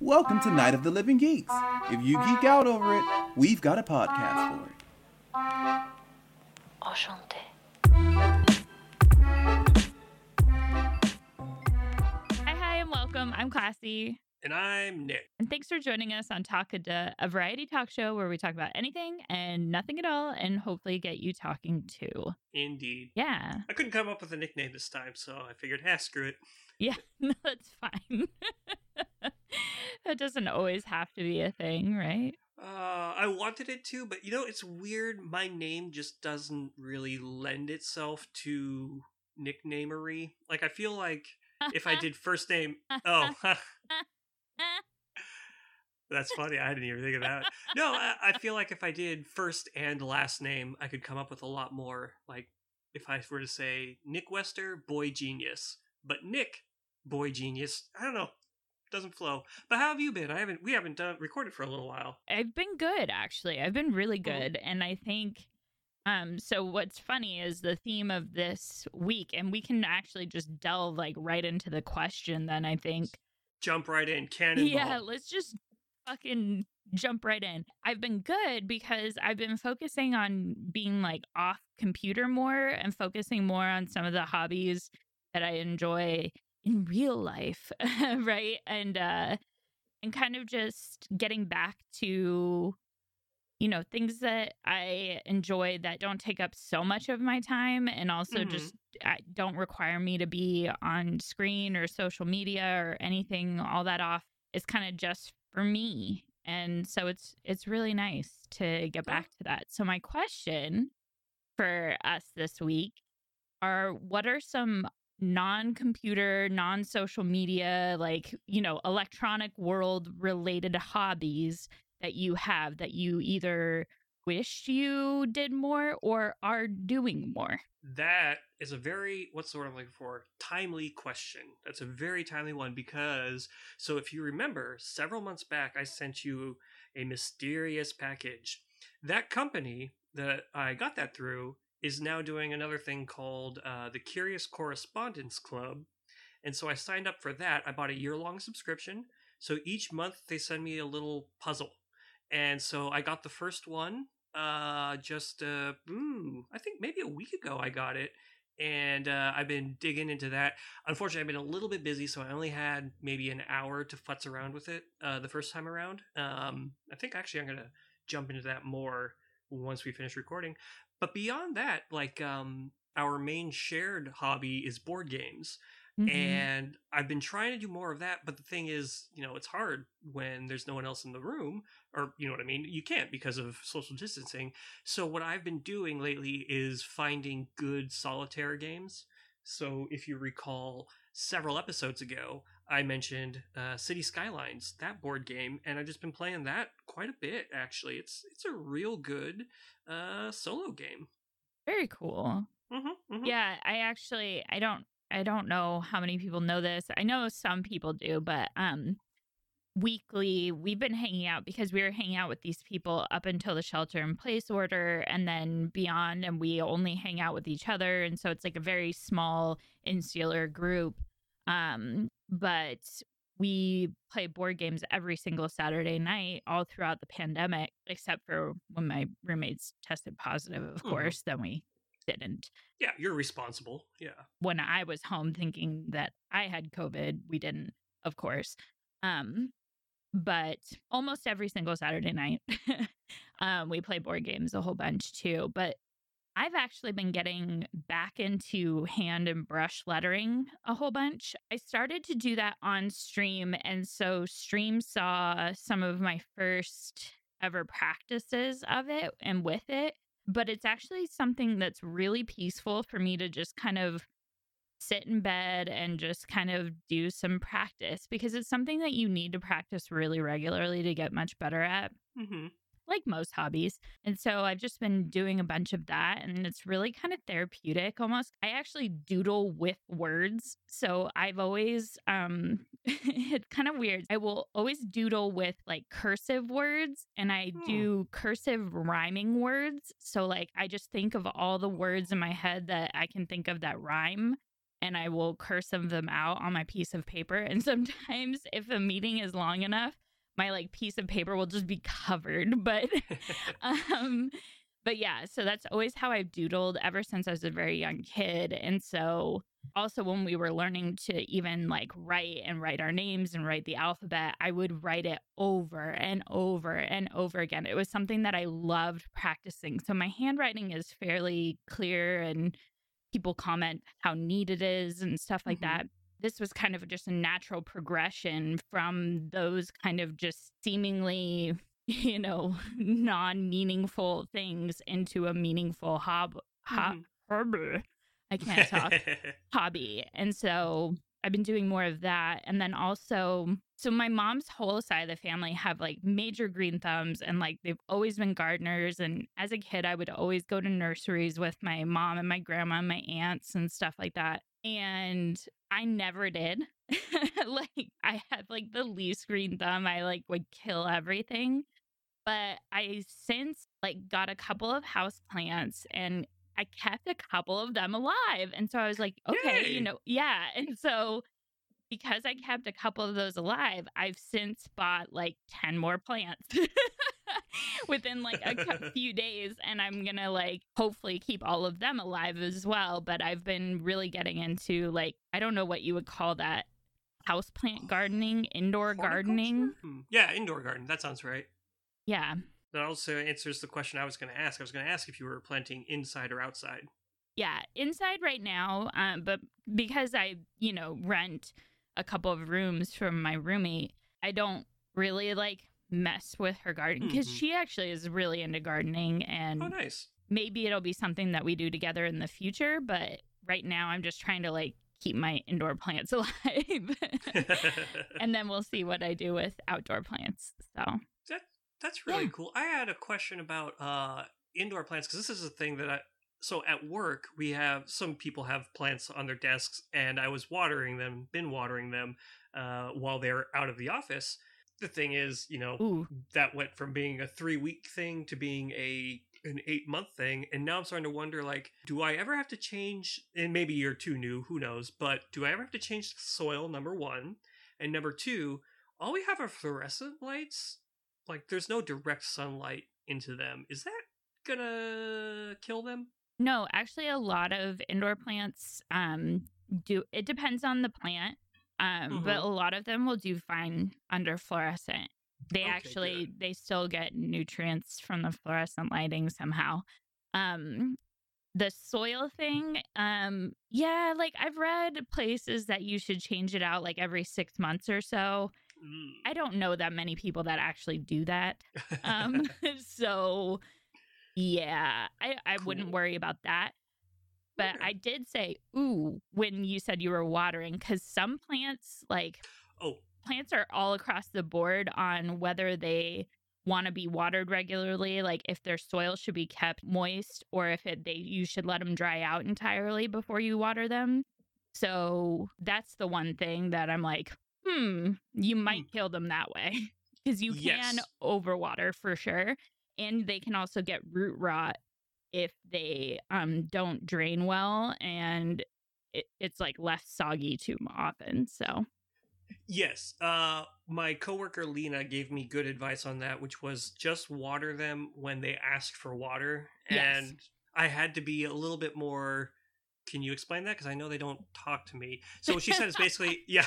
Welcome to Night of the Living Geeks. If you geek out over it, we've got a podcast for it. Enchanté. Hi, hi, and welcome. I'm Classy. And I'm Nick. And thanks for joining us on Takada, a variety talk show where we talk about anything and nothing at all and hopefully get you talking too. Indeed. Yeah. I couldn't come up with a nickname this time, so I figured, ah, screw it. Yeah, no, that's fine. that doesn't always have to be a thing, right? Uh, I wanted it to, but you know, it's weird. My name just doesn't really lend itself to nicknamery. Like, I feel like if I did first name, oh, that's funny. I didn't even think of that. No, I, I feel like if I did first and last name, I could come up with a lot more. Like, if I were to say Nick Wester, boy genius, but Nick, boy genius, I don't know, doesn't flow. But how have you been? I haven't. We haven't done recorded for a little while. I've been good actually. I've been really good and I think um so what's funny is the theme of this week and we can actually just delve like right into the question then I think Jump right in, cannonball. Yeah, let's just fucking jump right in. I've been good because I've been focusing on being like off computer more and focusing more on some of the hobbies that I enjoy in real life, right? And uh and kind of just getting back to you know things that I enjoy that don't take up so much of my time and also Mhm. just uh, don't require me to be on screen or social media or anything all that off it's kind of just for me and so it's it's really nice to get back to that. So my question for us this week are what are some non-computer non-social media like you know electronic world related hobbies that you have that you either wish you did more or are doing more That is a very what's the word I'm looking for? Timely question. That's a very timely one because so if you remember, several months back I sent you a mysterious package. That company that I got that through is now doing another thing called uh, the Curious Correspondence Club. And so I signed up for that. I bought a year long subscription. So each month they send me a little puzzle. And so I got the first one uh just uh ooh, I think maybe a week ago I got it and uh, I've been digging into that. Unfortunately, I've been a little bit busy, so I only had maybe an hour to futz around with it uh, the first time around. Um, I think actually I'm gonna jump into that more once we finish recording. But beyond that, like um, our main shared hobby is board games, Mhm. and I've been trying to do more of that. But the thing is, you know, it's hard when there's no one else in the room, or you know what I mean. You can't because of social distancing. So what I've been doing lately is finding good solitaire games. So if you recall, several episodes ago, I mentioned uh, City Skylines, that board game, and I've just been playing that quite a bit. Actually, it's it's a real good uh, solo game. very cool Mm-hmm, Yeah, I actually I don't I don't know how many people know this. I know some people do, but um weekly we've been hanging out because we were hanging out with these people up until the shelter in place order and then beyond and we only hang out with each other and so it's like a very small insular group. Um but we play board games every single Saturday night all throughout the pandemic except for when my roommates tested positive of Mhm. course then we didn't Yeah, you're responsible. Yeah. when I was home thinking that I had COVID. We didn't, of course. Um, but almost every single Saturday night, um, we play board games a whole bunch too. But I've actually been getting back into hand and brush lettering a whole bunch. I started to do that on stream. And so stream saw some of my first ever practices of it and with it. But it's actually something that's really peaceful for me to just kind of sit in bed and just kind of do some practice because it's something that you need to practice really regularly to get much better at Mm-hmm. Like most hobbies. And so I've just been doing a bunch of that and it's really kind of therapeutic almost. I actually doodle with words. So I've always um it's kind of weird. I will always doodle with like cursive words and I Hmm. do cursive rhyming words. So like I just think of all the words in my head that I can think of that rhyme and I will cursive them out on my piece of paper. And sometimes, if a meeting is long enough, my like piece of paper will just be covered. But, um, but yeah, so that's always how I've doodled ever since I was a very young kid. And so, also when we were learning to even like write and write our names and write the alphabet, I would write it over and over and over again. It was something that I loved practicing. So my handwriting is fairly clear and people comment how neat it is and stuff like Mhm. that. This was kind of just a natural progression from those kind of just seemingly, you know, non meaningful things into a meaningful hob. Ho- Mhm. hobby. I can't talk hobby. And so I've been doing more of that. And then also, so my mom's whole side of the family have like major green thumbs and like they've always been gardeners. And as a kid, I would always go to nurseries with my mom and my grandma and my aunts and stuff like that. And I never did. like I had like the least green thumb. I like would kill everything. But I since like got a couple of house plants and I kept a couple of them alive. And so I was like, okay, Yay. you know, yeah. And so because I kept a couple of those alive, I've since bought like 10 more plants within like a few days. And I'm going to like hopefully keep all of them alive as well. But I've been really getting into like, I don't know what you would call that house plant gardening, indoor gardening. Hmm. Yeah, indoor garden. That sounds right. Yeah. That also answers the question I was going to ask. I was going to ask if you were planting inside or outside. Yeah, inside right now, um, but because I, you know, rent a couple of rooms from my roommate, I don't really like mess with her garden because Mhm. she actually is really into gardening and Oh, nice. maybe it'll be something that we do together in the future, but right now I'm just trying to like keep my indoor plants alive. and then we'll see what I do with outdoor plants. So, that that's really Yeah. cool. I had a question about uh indoor plants because this is a thing that I so at work we have some people have plants on their desks and I was watering them, been watering them uh while they're out of the office. The thing is, you know, ooh, that went from being a 3 week thing to being a an 8 month thing and now I'm starting to wonder like do I ever have to change and maybe you're too new, who knows, but do I ever have to change the soil number 1? And number 2, all we have are fluorescent lights like there's no direct sunlight into them is that gonna kill them No, actually, a lot of indoor plants um do. It depends on the plant, um, but Mhm. a lot of them will do fine under fluorescent. They Okay, actually good. they still get nutrients from the fluorescent lighting somehow. Um, the soil thing, um, yeah, like I've read places that you should change it out like every six months or so. Mm. I don't know that many people that actually do that. Um, so yeah, I, I wouldn't worry about that. But Okay. I did say, ooh, when you said you were watering, because some plants, like oh plants are all across the board on whether they want to be watered regularly, like if their soil should be kept moist or if it, they you should let them dry out entirely before you water them. So that's the one thing that I'm like, hmm, you might kill them that way because you can Yes. overwater for sure, and they can also get root rot if they um don't drain well and it, it's like left soggy too often. So yes uh my coworker lena gave me good advice on that which was just water them when they ask for water Yes. and i had to be a little bit more can you explain that? Because i know they don't talk to me. So what she said is basically yeah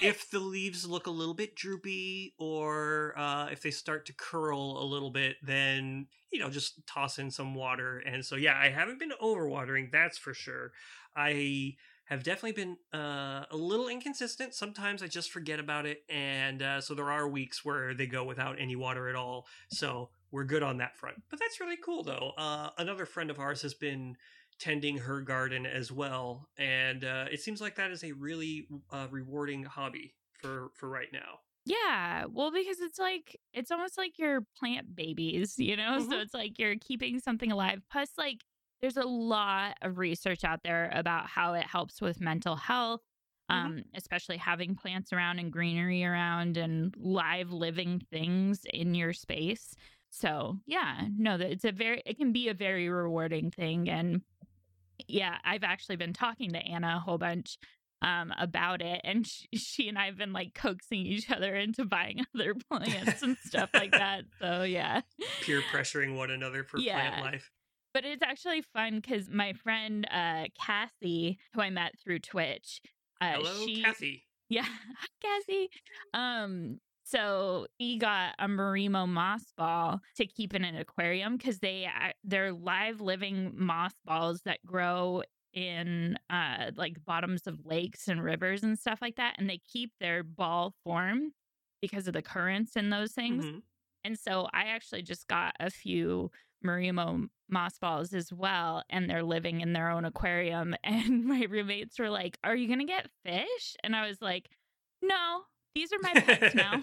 if the leaves look a little bit droopy or uh, if they start to curl a little bit then you know just toss in some water. And so yeah i haven't been overwatering that's for sure. I have definitely been uh, a little inconsistent. Sometimes i just forget about it and uh, so there are weeks where they go without any water at all. So we're good on that front. But that's really cool though. Uh, another friend of ours has been tending her garden as well and uh, it seems like that is a really uh, rewarding hobby for for right now Yeah, well, because it's like it's almost like your plant babies, you know. So Mhm. it's like you're keeping something alive. Plus, like there's a lot of research out there about how it helps with mental health, Mhm. um, especially having plants around and greenery around and live living things in your space. So yeah, no, that it's a very it can be a very rewarding thing, and yeah, I've actually been talking to Anna a whole bunch um, about it, and she, she and I have been like coaxing each other into buying other plants and stuff like that. So yeah, Peer pressuring one another for Yeah. plant life. but it's actually fun because my friend uh, Cassie, who I met through Twitch, uh, Hello, she, Kathy. Yeah, hi, Cassie. Um, so he got a Marimo moss ball to keep in an aquarium because they they're live living moss balls that grow in uh like bottoms of lakes and rivers and stuff like that, and they keep their ball form because of the currents in those things. Mhm. And so I actually just got a few Marimo moss balls as well, and they're living in their own aquarium. And my roommates were like, Are you going to get fish? And I was like, No, these are my pets now.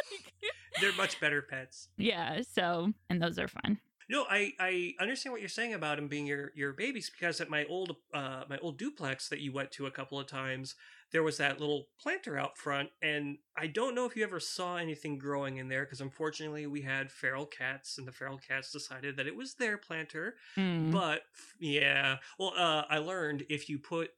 They're much better pets. yeah. So, and those are fun. No, I, I understand what you're saying about them being your, your babies because at my old uh my old duplex that you went to a couple of times, there was that little planter out front, and I don't know if you ever saw anything growing in there because unfortunately we had feral cats, and the feral cats decided that it was their planter. Mm. But yeah, well, uh, I learned if you put,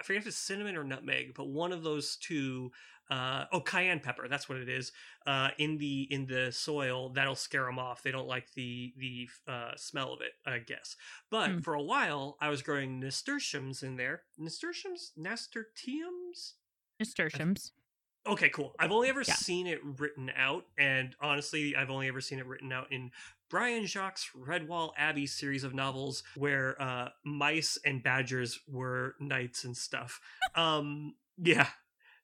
I forget if it's cinnamon or nutmeg, but one of those two, uh, oh, cayenne pepper, that's what it is, uh, in the in the soil, that'll scare them off. They don't like the the uh, smell of it, I guess. But Hmm. for a while, I was growing nasturtiums in there. Nasturtiums, nasturtiums. Nasturtiums. Okay, cool. I've only ever Yeah. seen it written out, and honestly, I've only ever seen it written out in Brian Jacques' Redwall Abbey series of novels, where uh, mice and badgers were knights and stuff. um, yeah,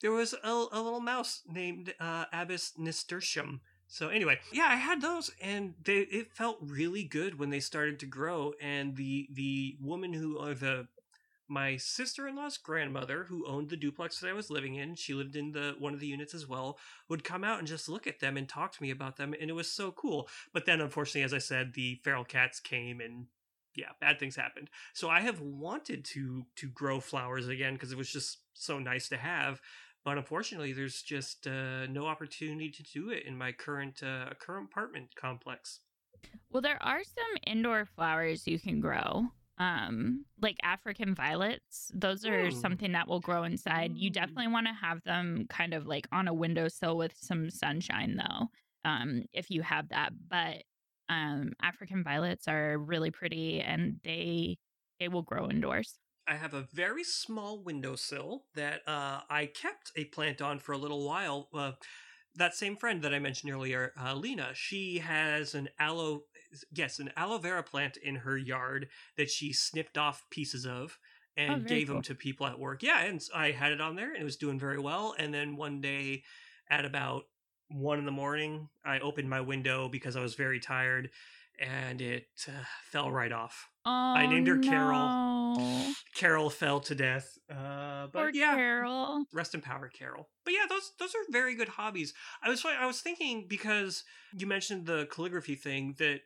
there was a, a little mouse named uh, Abbess Nasturtium. So anyway, yeah, I had those, and they it felt really good when they started to grow. And the the woman who or the my sister-in-law's grandmother who owned the duplex that I was living in, she lived in the one of the units as well, would come out and just look at them and talk to me about them and it was so cool. But then unfortunately as I said, the feral cats came and yeah, bad things happened. So I have wanted to to grow flowers again because it was just so nice to have, but unfortunately there's just uh, no opportunity to do it in my current uh, current apartment complex. Well, there are some indoor flowers you can grow. Um, like African violets. Those are Hmm. something that will grow inside. You Mm. definitely want to have them kind of like on a windowsill with some sunshine though. Um, if you have that. But um African violets are really pretty and they they will grow indoors. I have a very small windowsill that uh, I kept a plant on for a little while. Uh, that same friend that I mentioned earlier, uh, Lena, she has an aloe, yes, an aloe vera plant in her yard that she snipped off pieces of and Oh, gave them to people at work. Yeah, and I had it on there and it was doing very well. And then one day at about one in the morning, I opened my window because I was very tired and it uh, fell right off. Oh, named her no. Carol fell to death. Uh, but Poor yeah, Carol. rest in power, Carol. But yeah, those those are very good hobbies. I was I was thinking because you mentioned the calligraphy thing that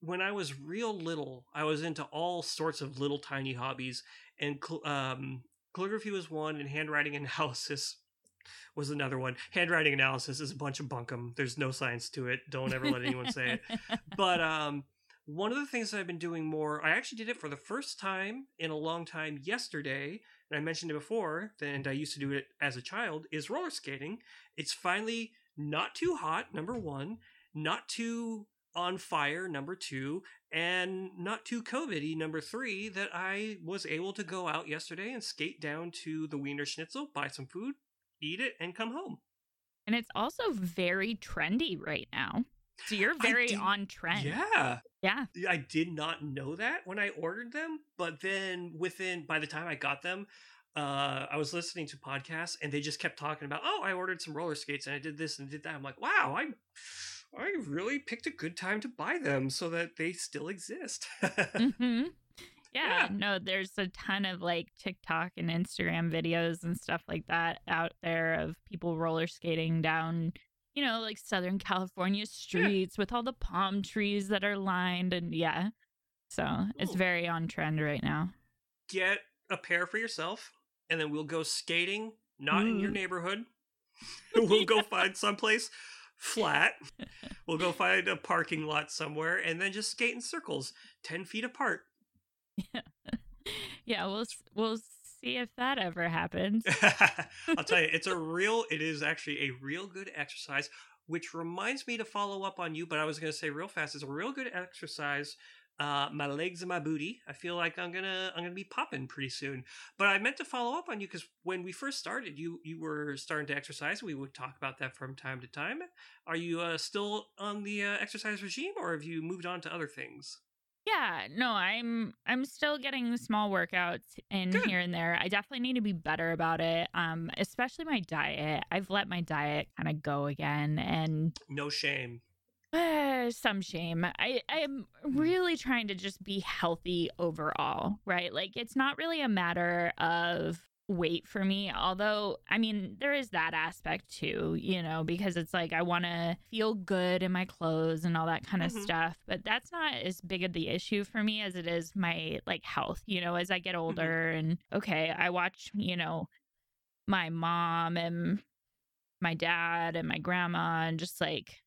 when I was real little, I was into all sorts of little tiny hobbies, and um, calligraphy was one, and handwriting analysis was another one. Handwriting analysis is a bunch of bunkum. There's no science to it. Don't ever let anyone say it but um one of the things I've been doing more, I actually did it for the first time in a long time yesterday, and I mentioned it before, and I used to do it as a child, is roller skating. It's finally not too hot, number one, not too on fire, number two, and not too COVIDy, number three, that I was able to go out yesterday and skate down to the Wiener Schnitzel, buy some food, eat it, and come home. And it's also very trendy right now. So you're very on trend. Yeah. Yeah. I did not know that when I ordered them, but then within by the time I got them, uh, I was listening to podcasts and they just kept talking about, oh, I ordered some roller skates and I did this and did that. I'm like, wow, I I really picked a good time to buy them so that they still exist. hmm Yeah, Yeah. no, there's a ton of like TikTok and Instagram videos and stuff like that out there of people roller skating down, you know, like Southern California streets with all the palm trees that are lined. And yeah, so it's very on trend right now. Get a pair for yourself and then we'll go skating, not in your neighborhood. we'll go find someplace flat. We'll go find a parking lot somewhere and then just skate in circles, 10 feet apart. yeah, Yeah, we'll we'll see if that ever happens. I'll tell you, it's a real. It is actually a real good exercise. Which reminds me to follow up on you, but I was going to say real fast. It's a real good exercise. Uh, my legs and my booty. I feel like I'm gonna I'm gonna be popping pretty soon. But I meant to follow up on you because when we first started, you you were starting to exercise. We would talk about that from time to time. Are you uh, still on the uh, exercise regime, or have you moved on to other things? Yeah, no, I'm I'm still getting small workouts in Good. here and there. I definitely need to be better about it. Um, especially my diet. I've let my diet kind of go again and No shame. uh, some shame. I I'm really trying to just be healthy overall, right? Like it's not really a matter of weight for me, although I mean there is that aspect too, you know, because it's like I want to feel good in my clothes and all that kind of Mhm. stuff, but that's not as big of the issue for me as it is my like health, you know, as I get older and okay, I watch, you know, my mom and my dad and my grandma and just like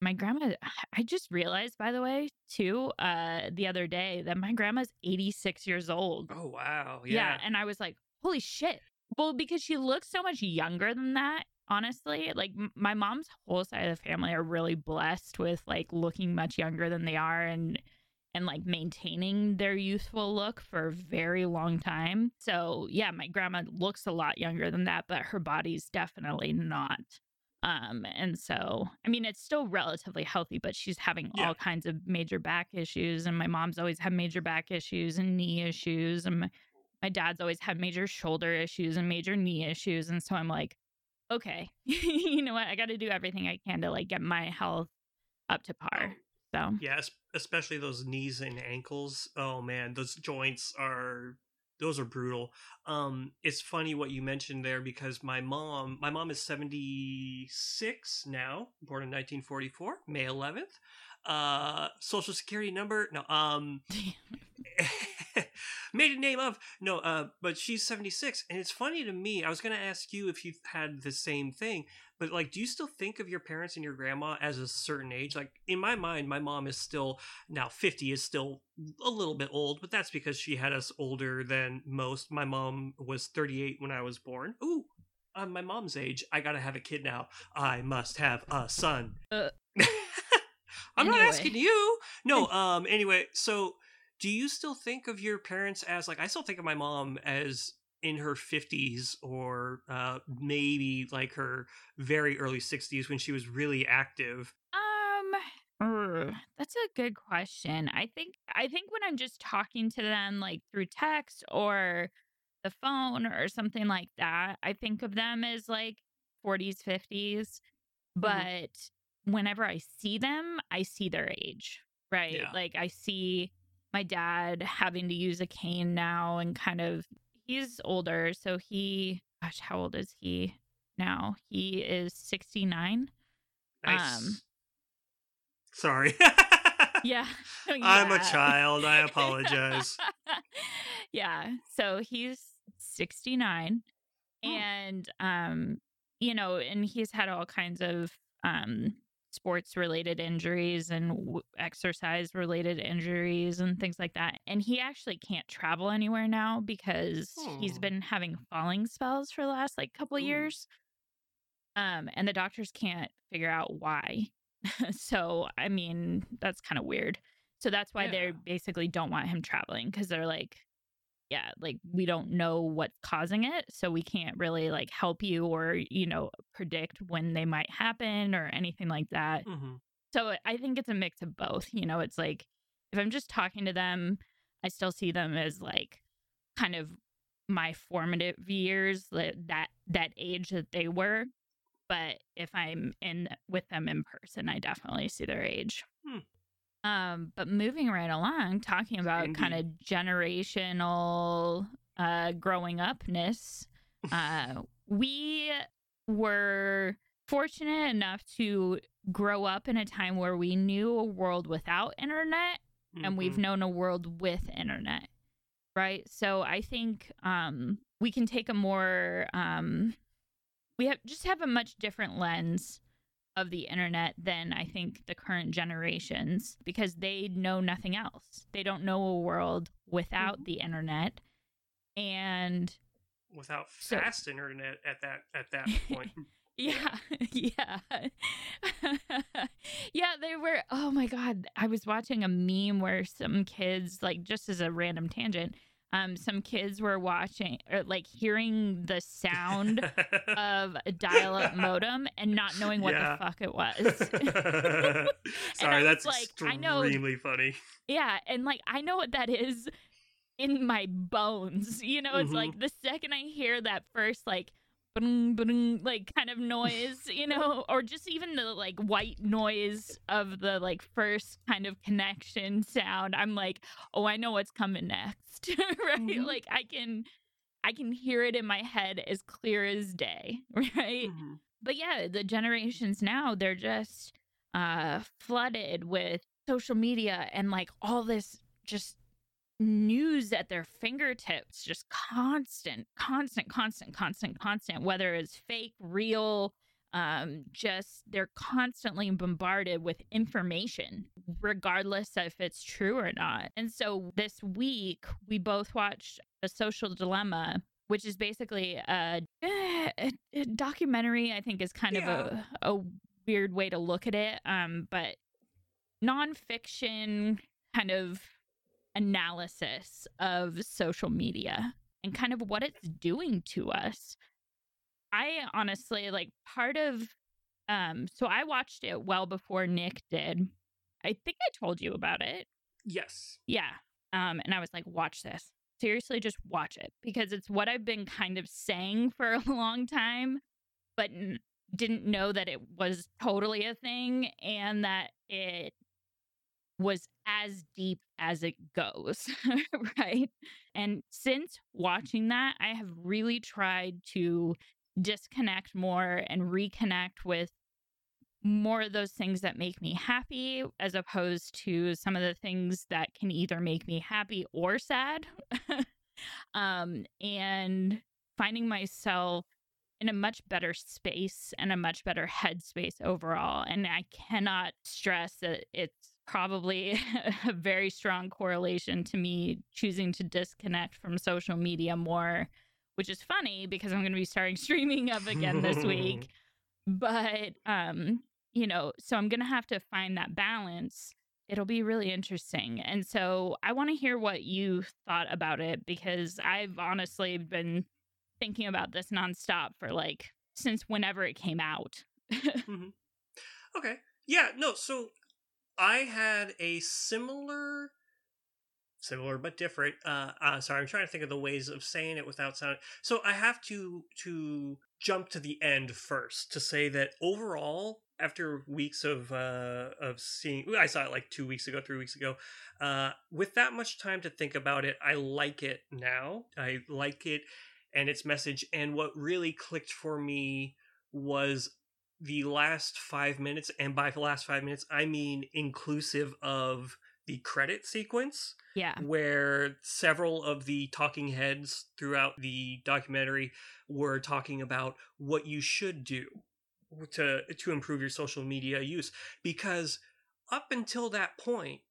my grandma i just realized by the way too uh the other day that my grandma's 86 years old Oh wow. yeah. Yeah. and i was like holy shit. Well because she looks so much younger than that honestly like m- my mom's whole side of the family are really blessed with like looking much younger than they are and and like maintaining their youthful look for a very long time. So yeah my grandma looks a lot younger than that but her body's definitely not. Um and so i mean it's still relatively healthy but she's having Yeah. all kinds of major back issues and my mom's always had major back issues and knee issues and my, my dad's always had major shoulder issues and major knee issues and so i'm like okay you know what i got to do everything i can to like get my health up to par so Yeah, es- especially those knees and ankles. Oh man, those joints are those are brutal. Um it's funny what you mentioned there because my mom, my mom is 76 now, born in 1944, May 11th. Uh social security number? No, um maiden name of no uh but she's 76 and it's funny to me i was going to ask you if you had the same thing but like do you still think of your parents and your grandma as a certain age? Like in my mind my mom is still now 50 is still a little bit old but that's because she had us older than most. My mom was 38 when i was born. Ooh i'm my mom's age i gotta have a kid now. I must have a son. Uh, i'm not asking you no um anyway so do you still think of your parents as like i still think of my mom as in her 50s or uh maybe like her very early 60s when she was really active Um, that's a good question. I think I think when I'm just talking to them like through text or the phone or something like that, I think of them as like 40s, 50s. But whenever I see them, I see their age, right? Yeah. Like I see my dad having to use a cane now and kind of he's older, so he gosh, how old is he now? He is 69. nice Um, sorry Yeah. i'm a child i apologize yeah. So he's 69 Hmm. and um you know, and he's had all kinds of um sports related injuries and w- exercise related injuries and things like that. And he actually can't travel anywhere now because he's been having falling spells for the last like couple Ooh. years. Um and the doctors can't figure out why. so, I mean, that's kind of weird. So that's why Yeah. they basically don't want him traveling because they're like, yeah, like we don't know what's causing it. So we can't really like help you or, you know, predict when they might happen or anything like that. hmm So I think it's a mix of both. You know, it's like if I'm just talking to them, I still see them as like kind of my formative years, that that, that age that they were. But if I'm in with them in person, I definitely see their age. Hmm. Um, but moving right along, talking about kind of generational uh growing upness, uh we were fortunate enough to grow up in a time where we knew a world without internet and we've Mhm. known a world with internet right so i think um we can take a more um we have just have a much different lens of the internet than I think the current generations because they know nothing else. They don't know a world without Mhm. the internet. And Without So- fast internet at that at that point. yeah, yeah. yeah, they were oh my god, I was watching a meme where some kids like just as a random tangent, um some kids were watching or like hearing the sound of a dial-up modem and not knowing what Yeah. the fuck it was. Sorry, that's like, I know- extremely funny. yeah, and like I know what that is in my bones. You know, it's Mhm. like the second I hear that first like like kind of noise, you know, or just even the like white noise of the like first kind of connection sound, I'm like, "Oh, I know what's coming next." right? Mhm. Like I can I can hear it in my head as clear as day, right? Mhm. but yeah the generations now they're just uh flooded with social media and like all this just news at their fingertips just constant constant constant constant constant whether it's fake real um just they're constantly bombarded with information regardless if it's true or not. And so this week we both watched the social dilemma which is basically a, a, a documentary i think is kind of a, a weird way to look at it um but nonfiction kind of analysis of social media and kind of what it's doing to us i honestly like part of um so i watched it well before nick did i think i told you about it Yes. yeah. Um, and I was like, watch this. Seriously, just watch it because it's what I've been kind of saying for a long time, but n- didn't know that it was totally a thing and that it was as deep as it goes. right. And since watching that, I have really tried to disconnect more and reconnect with more of those things that make me happy as opposed to some of the things that can either make me happy or sad um and finding myself in a much better space and a much better headspace overall and i cannot stress that it's probably a very strong correlation to me choosing to disconnect from social media more which is funny because i'm going to be starting streaming up again this week but um you know so i'm gonna have to find that balance it'll be really interesting and so i want to hear what you thought about it because i've honestly been thinking about this nonstop for like since whenever it came out Mhm. Okay. Yeah, no, so I had a similar similar but different uh, uh sorry i'm trying to think of the ways of saying it without sounding so i have to to jump to the end first to say that overall after weeks of uh of seeing i saw it like two weeks ago three weeks ago uh with that much time to think about it i like it now i like it and its message and what really clicked for me was the last five minutes and by the last five minutes i mean inclusive of the credit sequence yeah. where several of the talking heads throughout the documentary were talking about what you should do to to improve your social media use because up until that point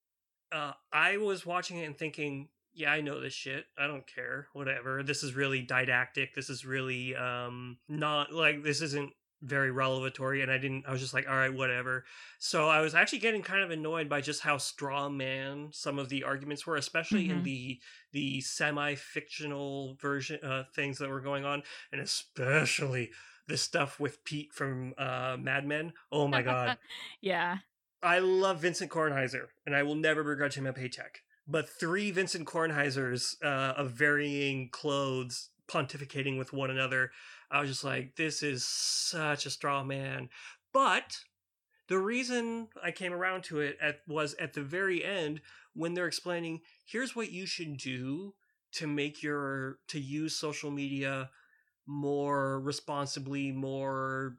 uh, i was watching it and thinking yeah i know this shit. I don't care. Whatever. This is really didactic. This is really um not like this isn't very revelatory and i didn't i was just like all right whatever so i was actually getting kind of annoyed by just how straw man some of the arguments were especially in Mhm. the the semi-fictional version uh things that were going on and especially the stuff with pete from uh mad men oh my god yeah I love Vincent Kartheiser, and I will never begrudge him a paycheck. But three Vincent Kartheisers uh, of varying clothes pontificating with one another, I was just like, this is such a straw man. But the reason I came around to it at, was at the very end when they're explaining, here's what you should do to make your to use social media more responsibly, more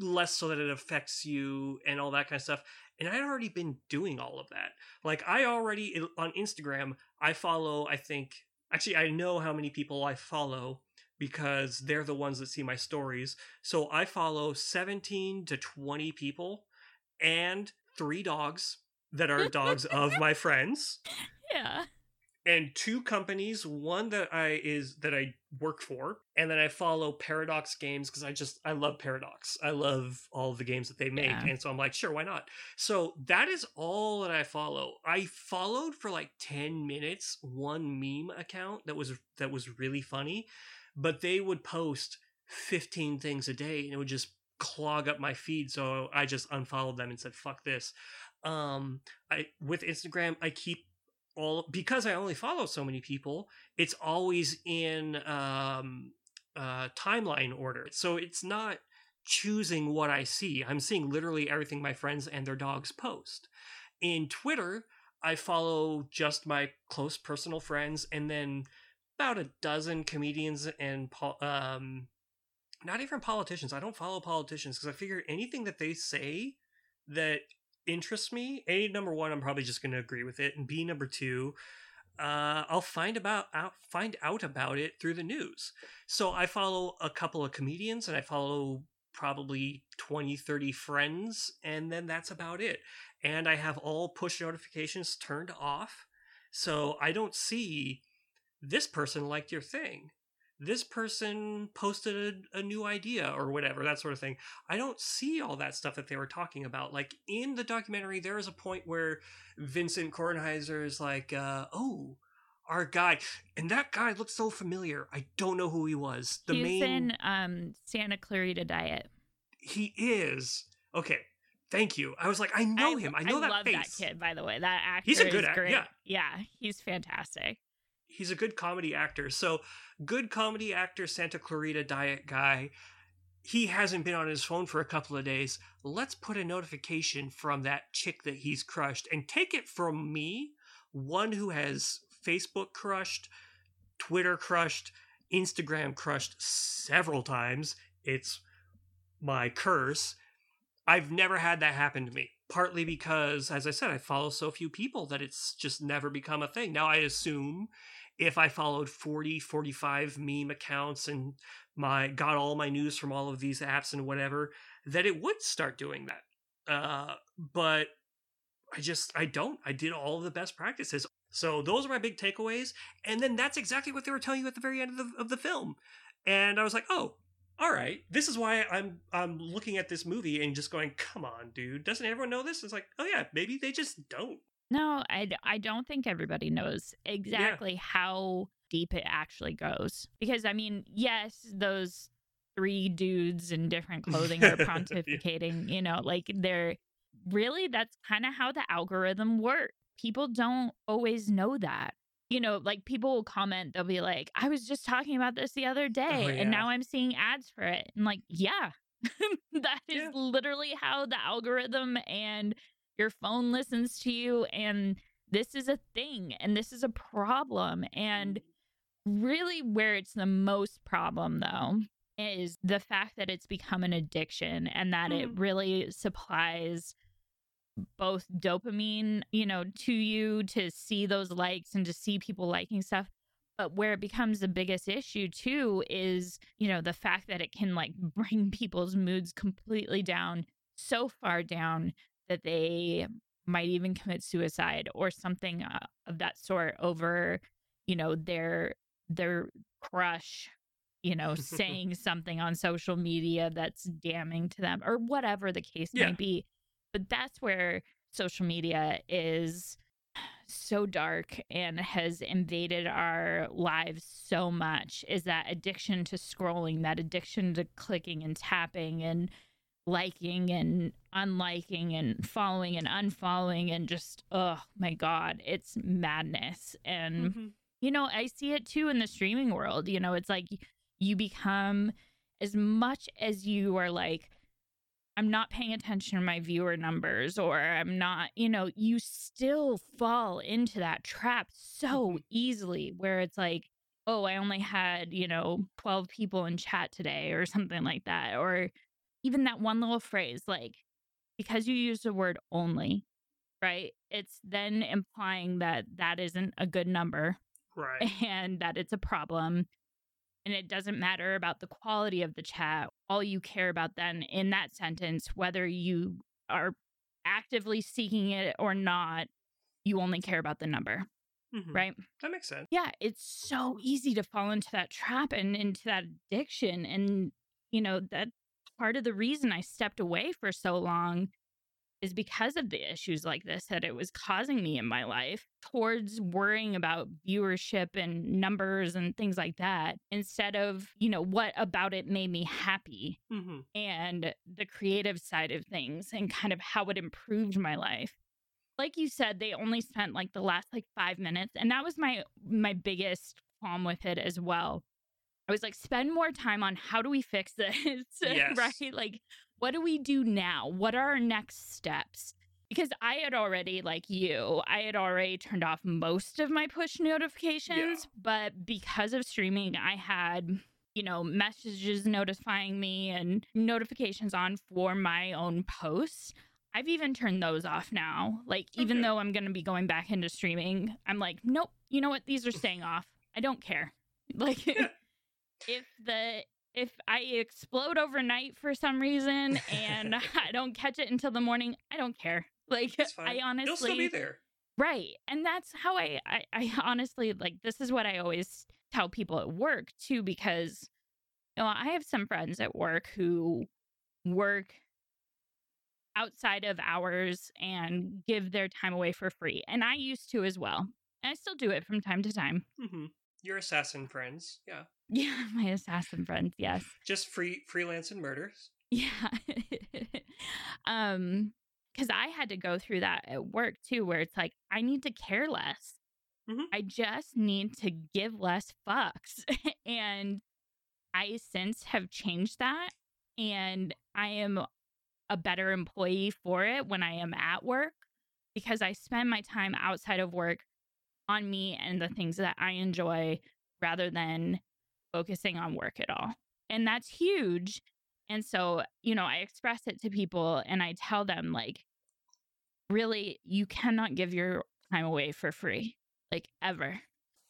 less so that it affects you and all that kind of stuff. And I'd already been doing all of that. Like I already on Instagram, I follow, I think actually I know how many people I follow because they're the ones that see my stories. So I follow 17 to 20 people and three dogs that are dogs of my friends Yeah. and two companies one that i is that i work for and then i follow paradox games because i just i love paradox i love all the games that they make Yeah. and so i'm like sure why not so that is all that i follow i followed for like 10 minutes one meme account that was that was really funny but they would post 15 things a day and it would just clog up my feed so i just unfollowed them and said fuck this um i with instagram i keep all because I only follow so many people, it's always in um, uh, timeline order. So it's not choosing what I see. I'm seeing literally everything my friends and their dogs post. In Twitter, I follow just my close personal friends and then about a dozen comedians and um, not even politicians. I don't follow politicians because I figure anything that they say that interests me a number one i'm probably just going to agree with it and b number two uh, i'll find about out, find out about it through the news. So i follow a couple of comedians and i follow probably 20 30 friends and then that's about it. And i have all push notifications turned off. So i don't see this person liked your thing this person posted a, a new idea or whatever that sort of thing I don't see all that stuff that they were talking about. Like in the documentary, there is a point where Vincent Kartheiser is like, uh, "Oh, our guy," and that guy looks so familiar. I don't know who he was. The He's main in um Santa Clarita Diet. he is okay. Thank you. I was like, I know him. I know that I love face. that kid, by the way. That actor He's a good is act- great. yeah. Yeah, he's fantastic. He's a good comedy actor. So, good comedy actor, Santa Clarita Diet guy. He hasn't been on his phone for a couple of days. Let's put a notification from that chick that he's crushed and take it from me, one who has Facebook crushed, Twitter crushed, Instagram crushed several times. It's my curse. I've never had that happen to me. Partly because, as I said, I follow so few people that it's just never become a thing. Now, I assume if I followed 40, 45 meme accounts and my got all my news from all of these apps and whatever, that it would start doing that. Uh, but I just I don't. I did all the best practices. So those are my big takeaways. And then that's exactly what they were telling you at the very end of the of the film. And I was like, oh, all right. This is why I'm I'm looking at this movie and just going, come on, dude. Doesn't everyone know this? It's like, oh yeah, maybe they just don't. No, I, I don't think everybody knows exactly how deep it actually goes. Because, I mean, yes, those three dudes in different clothing are Yeah. pontificating, you know, like they're really, that's kind of how the algorithm works. People don't always know that. You know, like people will comment, they'll be like, I was just talking about this the other day Oh, yeah. and now I'm seeing ads for it. And like, yeah, that is Yeah. literally how the algorithm and your phone listens to you and this is a thing and this is a problem and really where it's the most problem though is the fact that it's become an addiction and that it Mhm. really supplies both dopamine you know to you to see those likes and to see people liking stuff but where it becomes the biggest issue too is you know the fact that it can like bring people's moods completely down so far down that they might even commit suicide or something uh, of that sort over you know their their crush you know saying something on social media that's damning to them or whatever the case Yeah. may be but that's where social media is so dark and has invaded our lives so much is that addiction to scrolling that addiction to clicking and tapping and liking and unliking and following and unfollowing and just oh my god it's madness and Mhm. you know i see it too in the streaming world you know it's like you become as much as you are like i'm not paying attention to my viewer numbers or i'm not you know you still fall into that trap so Mhm. easily where it's like oh i only had you know 12 people in chat today or something like that or even that one little phrase like because you use the word only right it's then implying that that isn't a good number Right. and that it's a problem and it doesn't matter about the quality of the chat. All you care about then in that sentence, whether you are actively seeking it or not, you only care about the number, Mhm. right? That makes sense. Yeah, it's so easy to fall into that trap and into that addiction. And, you know, that part of the reason I stepped away for so long is because of the issues like this that it was causing me in my life towards worrying about viewership and numbers and things like that instead of, you know, what about it made me happy hmm and the creative side of things and kind of how it improved my life. Like you said they only spent like the last like 5 minutes and that was my my biggest qualm with it as well i was like spend more time on how do we fix this Yes. right like what do we do now what are our next steps because i had already like you i had already turned off most of my push notifications but because of streaming i had you know, messages notifying me and notifications on for my own posts. I've even turned those off now. Like, even Okay. though I'm going to be going back into streaming, I'm like, nope, you know what? These are staying off. I don't care. Like, Yeah. If the if I explode overnight for some reason and I don't catch it until the morning, I don't care. Like. I honestly You'll still be there. Right. And that's how I, I I honestly like this is what I always tell people at work too because you know, I have some friends at work who work outside of hours and give their time away for free. And I used to as well. And I still do it from time to time. hmm Your assassin friends. Yeah. Yeah, my assassin friends, yes. Just free freelance and murders. Yeah. um cuz I had to go through that at work too where it's like I need to care less. Mhm. I just need to give less fucks. and I since have changed that and I am a better employee for it when I am at work because I spend my time outside of work on me and the things that I enjoy rather than focusing on work at all. And that's huge. And so, you know, I express it to people and I tell them, like, really, you cannot give your time away for free, like, ever.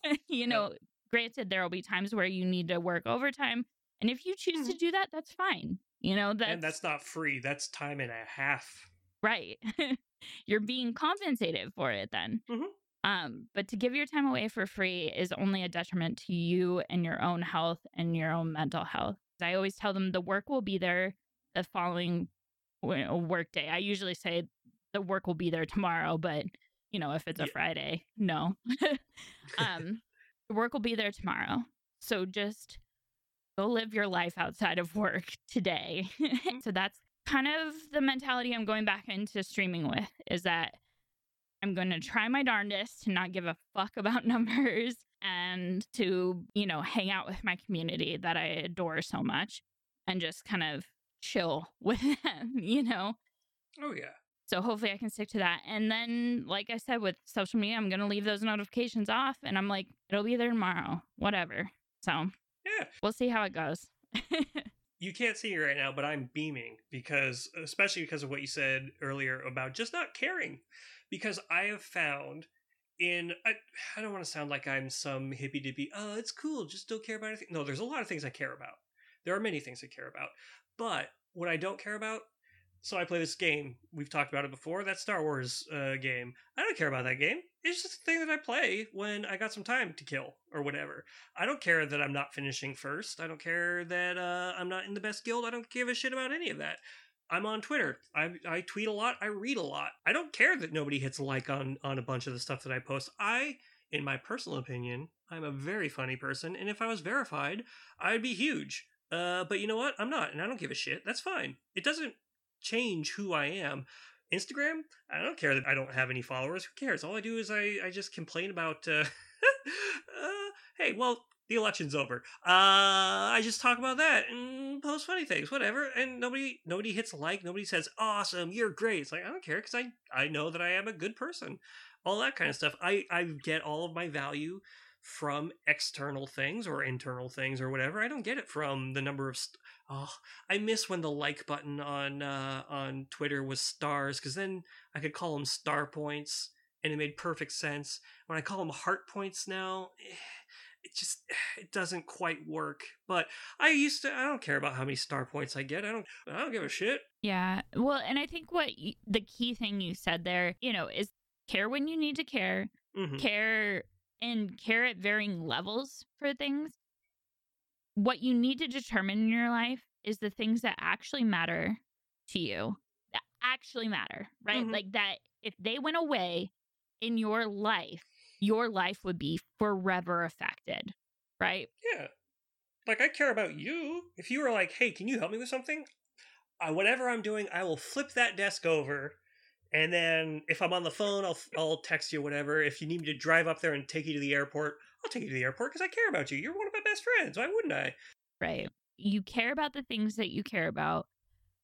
you know, granted, there will be times where you need to work overtime. And if you choose to do that, that's fine. You know, that's, and that's not free. That's time and a half. right. You're being compensated for it then. Mhm. Um, but to give your time away for free is only a detriment to you and your own health and your own mental health. I always tell them the work will be there the following work day. I usually say the work will be there tomorrow, but you know, if it's a Yeah. Friday, no. um, the work will be there tomorrow. So just go live your life outside of work today. so that's kind of the mentality I'm going back into streaming with is that I'm going to try my darndest to not give a fuck about numbers and to, you know, hang out with my community that I adore so much and just kind of chill with them, you know? Oh yeah. So hopefully I can stick to that. And then, like I said, with social media, I'm going to leave those notifications off and I'm like, it'll be there tomorrow, whatever. So Yeah. we'll see how it goes. You can't see me right now, but I'm beaming because, especially because of what you said earlier about just not caring. Because I have found in, I, I don't want to sound like I'm some hippy dippy, oh, it's cool, just don't care about anything. No, there's a lot of things I care about. There are many things I care about. But what I don't care about, so I play this game. We've talked about it before. That Star Wars uh, game. I don't care about that game. It's just a thing that I play when I got some time to kill or whatever. I don't care that I'm not finishing first. I don't care that uh, I'm not in the best guild. I don't give a shit about any of that. I'm on Twitter. I, I tweet a lot. I read a lot. I don't care that nobody hits like on on a bunch of the stuff that I post. I, in my personal opinion, I'm a very funny person, and if I was verified, I'd be huge. Uh, but you know what? I'm not, and I don't give a shit. That's fine. It doesn't change who I am. Instagram, I don't care that I don't have any followers. Who cares? All I do is I, I just complain about, uh, uh, hey, well, the election's over. Uh, I just talk about that and post funny things, whatever. And nobody, nobody hits like. Nobody says, "Awesome, you're great." It's like I don't care because I, I know that I am a good person. All that kind of stuff. I, I get all of my value from external things or internal things or whatever. I don't get it from the number of. St- oh, I miss when the like button on uh, on Twitter was stars because then I could call them star points and it made perfect sense. When I call them heart points now, eh, it just it doesn't quite work. But I used to. I don't care about how many star points I get. I don't. I don't give a shit. Yeah. Well, and I think what y- the key thing you said there, you know, is care when you need to care, Mhm. care and care at varying levels for things. What you need to determine in your life is the things that actually matter to you, that actually matter, right? Mhm. Like that if they went away in your life, your life would be forever affected, right? Yeah. Like I care about you. If you were like, "Hey, can you help me with something?" I, whatever I'm doing, I will flip that desk over, and then if I'm on the phone, I'll I'll text you whatever. If you need me to drive up there and take you to the airport, I'll take you to the airport because I care about you. You're one of my best friends. Why wouldn't I? Right. You care about the things that you care about,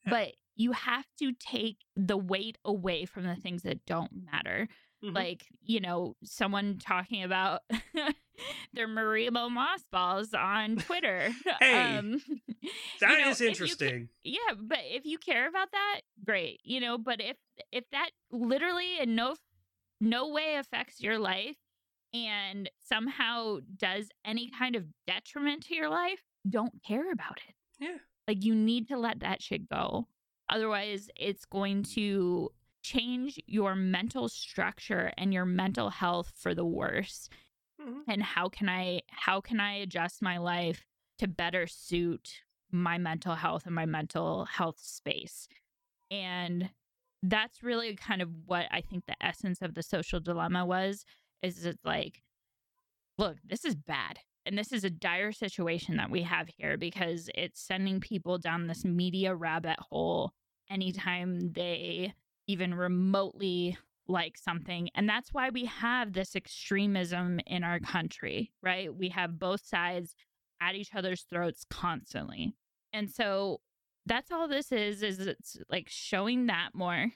but you have to take the weight away from the things that don't matter. Mhm. Like, you know, someone talking about their Marimo moss balls on Twitter. Hey, um, That you know, you ca- interesting. yeah, but if you care about that, great. You know, but if if that literally in no no way affects your life and somehow does any kind of detriment to your life, don't care about it. Yeah. Like you need to let that shit go. Otherwise, it's going to change your mental structure and your mental health for the worse. Mhm. And how can I how can I adjust my life to better suit my mental health and my mental health space? And that's really kind of what I think the essence of the social dilemma was is it's like look, this is bad. And this is a dire situation that we have here because it's sending people down this media rabbit hole anytime they even remotely like something. And that's why we have this extremism in our country, right? We have both sides at each other's throats constantly. And so that's all this is is it's like showing that more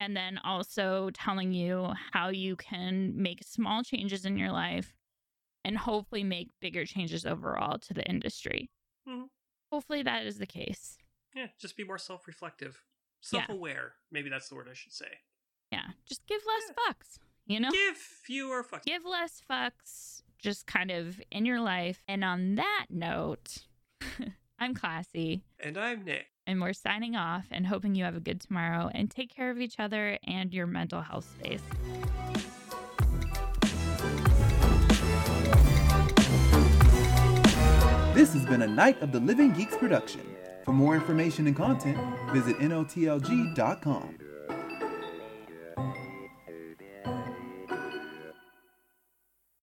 and then also telling you how you can make small changes in your life and hopefully make bigger changes overall to the industry. Mhm. Hopefully that is the case. Yeah, just be more self-reflective, Yeah. self-aware. Maybe that's the word I should say. Yeah. Just give less fucks, you know? Give fewer fucks. Give less fucks just kind of in your life. And on that note, I'm classy And I'm Nick. and we're signing off and hoping you have a good tomorrow and take care of each other and your mental health space. This has been a Night of the Living Geeks production. For more information and content, visit notlg.com.